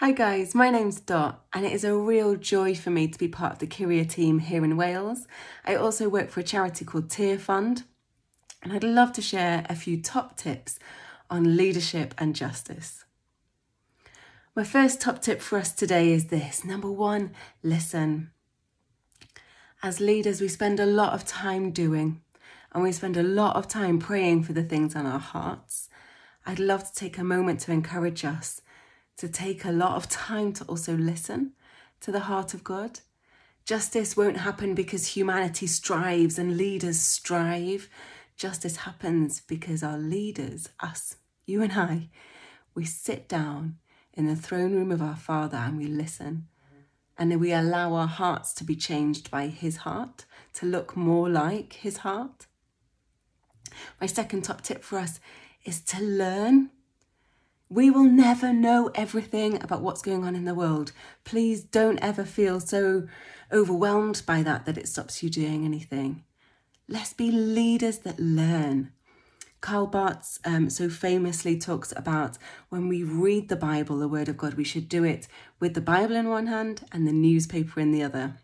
Hi guys, my name's Dot and it is a real joy for me to be part of the Kyria team here in Wales. I also work for a charity called Tearfund, and I'd love to share a few top tips on leadership and justice. My first top tip for us today is this. Number one, listen. As leaders, we spend a lot of time doing and we spend a lot of time praying for the things on our hearts. I'd love to take a moment to encourage us to take a lot of time to also listen to the heart of God. Justice won't happen because humanity strives and leaders strive. Justice happens because our leaders, us, you and I, we sit down in the throne room of our Father and we listen. And then we allow our hearts to be changed by His heart, to look more like His heart. My second top tip for us is to learn we will never know everything about what's going on in the world. Please don't ever feel so overwhelmed by that that it stops you doing anything. Let's be leaders that learn. Karl Barth um, so famously talks about when we read the Bible, the Word of God, we should do it with the Bible in one hand and the newspaper in the other.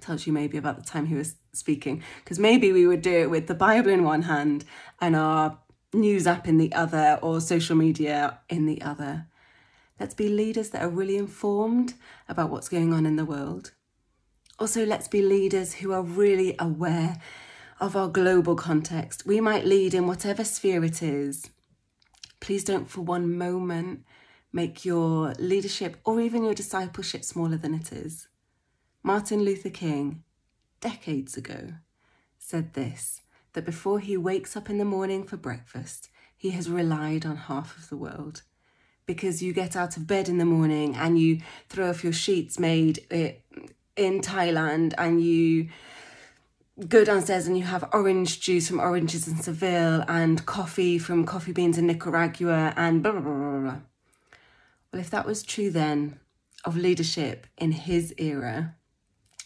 Tells you maybe about the time he was speaking, because maybe we would do it with the Bible in one hand and our news app in the other or social media in the other. Let's be leaders that are really informed about what's going on in the world. Also, let's be leaders who are really aware of our global context. We might lead in whatever sphere it is. Please don't for one moment make your leadership or even your discipleship smaller than it is. Martin Luther King, decades ago, said this that before he wakes up in the morning for breakfast, he has relied on half of the world. Because you get out of bed in the morning and you throw off your sheets made eh, in Thailand and you go downstairs and you have orange juice from oranges in Seville and coffee from coffee beans in Nicaragua and blah, blah, blah, blah, blah. Well, if that was true then of leadership in his era,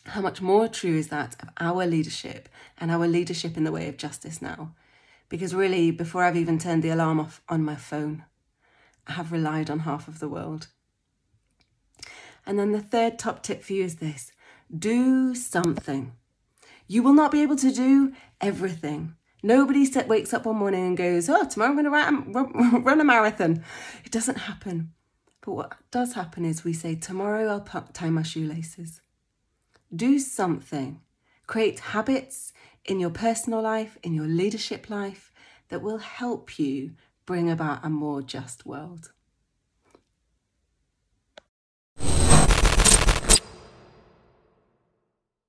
how much more true is that of our leadership and our leadership in the way of justice now? Because really, before I've even turned the alarm off on my phone, I have relied on half of the world. And then the third top tip for you is this do something. You will not be able to do everything. Nobody wakes up one morning and goes, Oh, tomorrow I'm going to run a marathon. It doesn't happen. But what does happen is we say, Tomorrow I'll tie my shoelaces do something. Create habits in your personal life, in your leadership life that will help you bring about a more just world.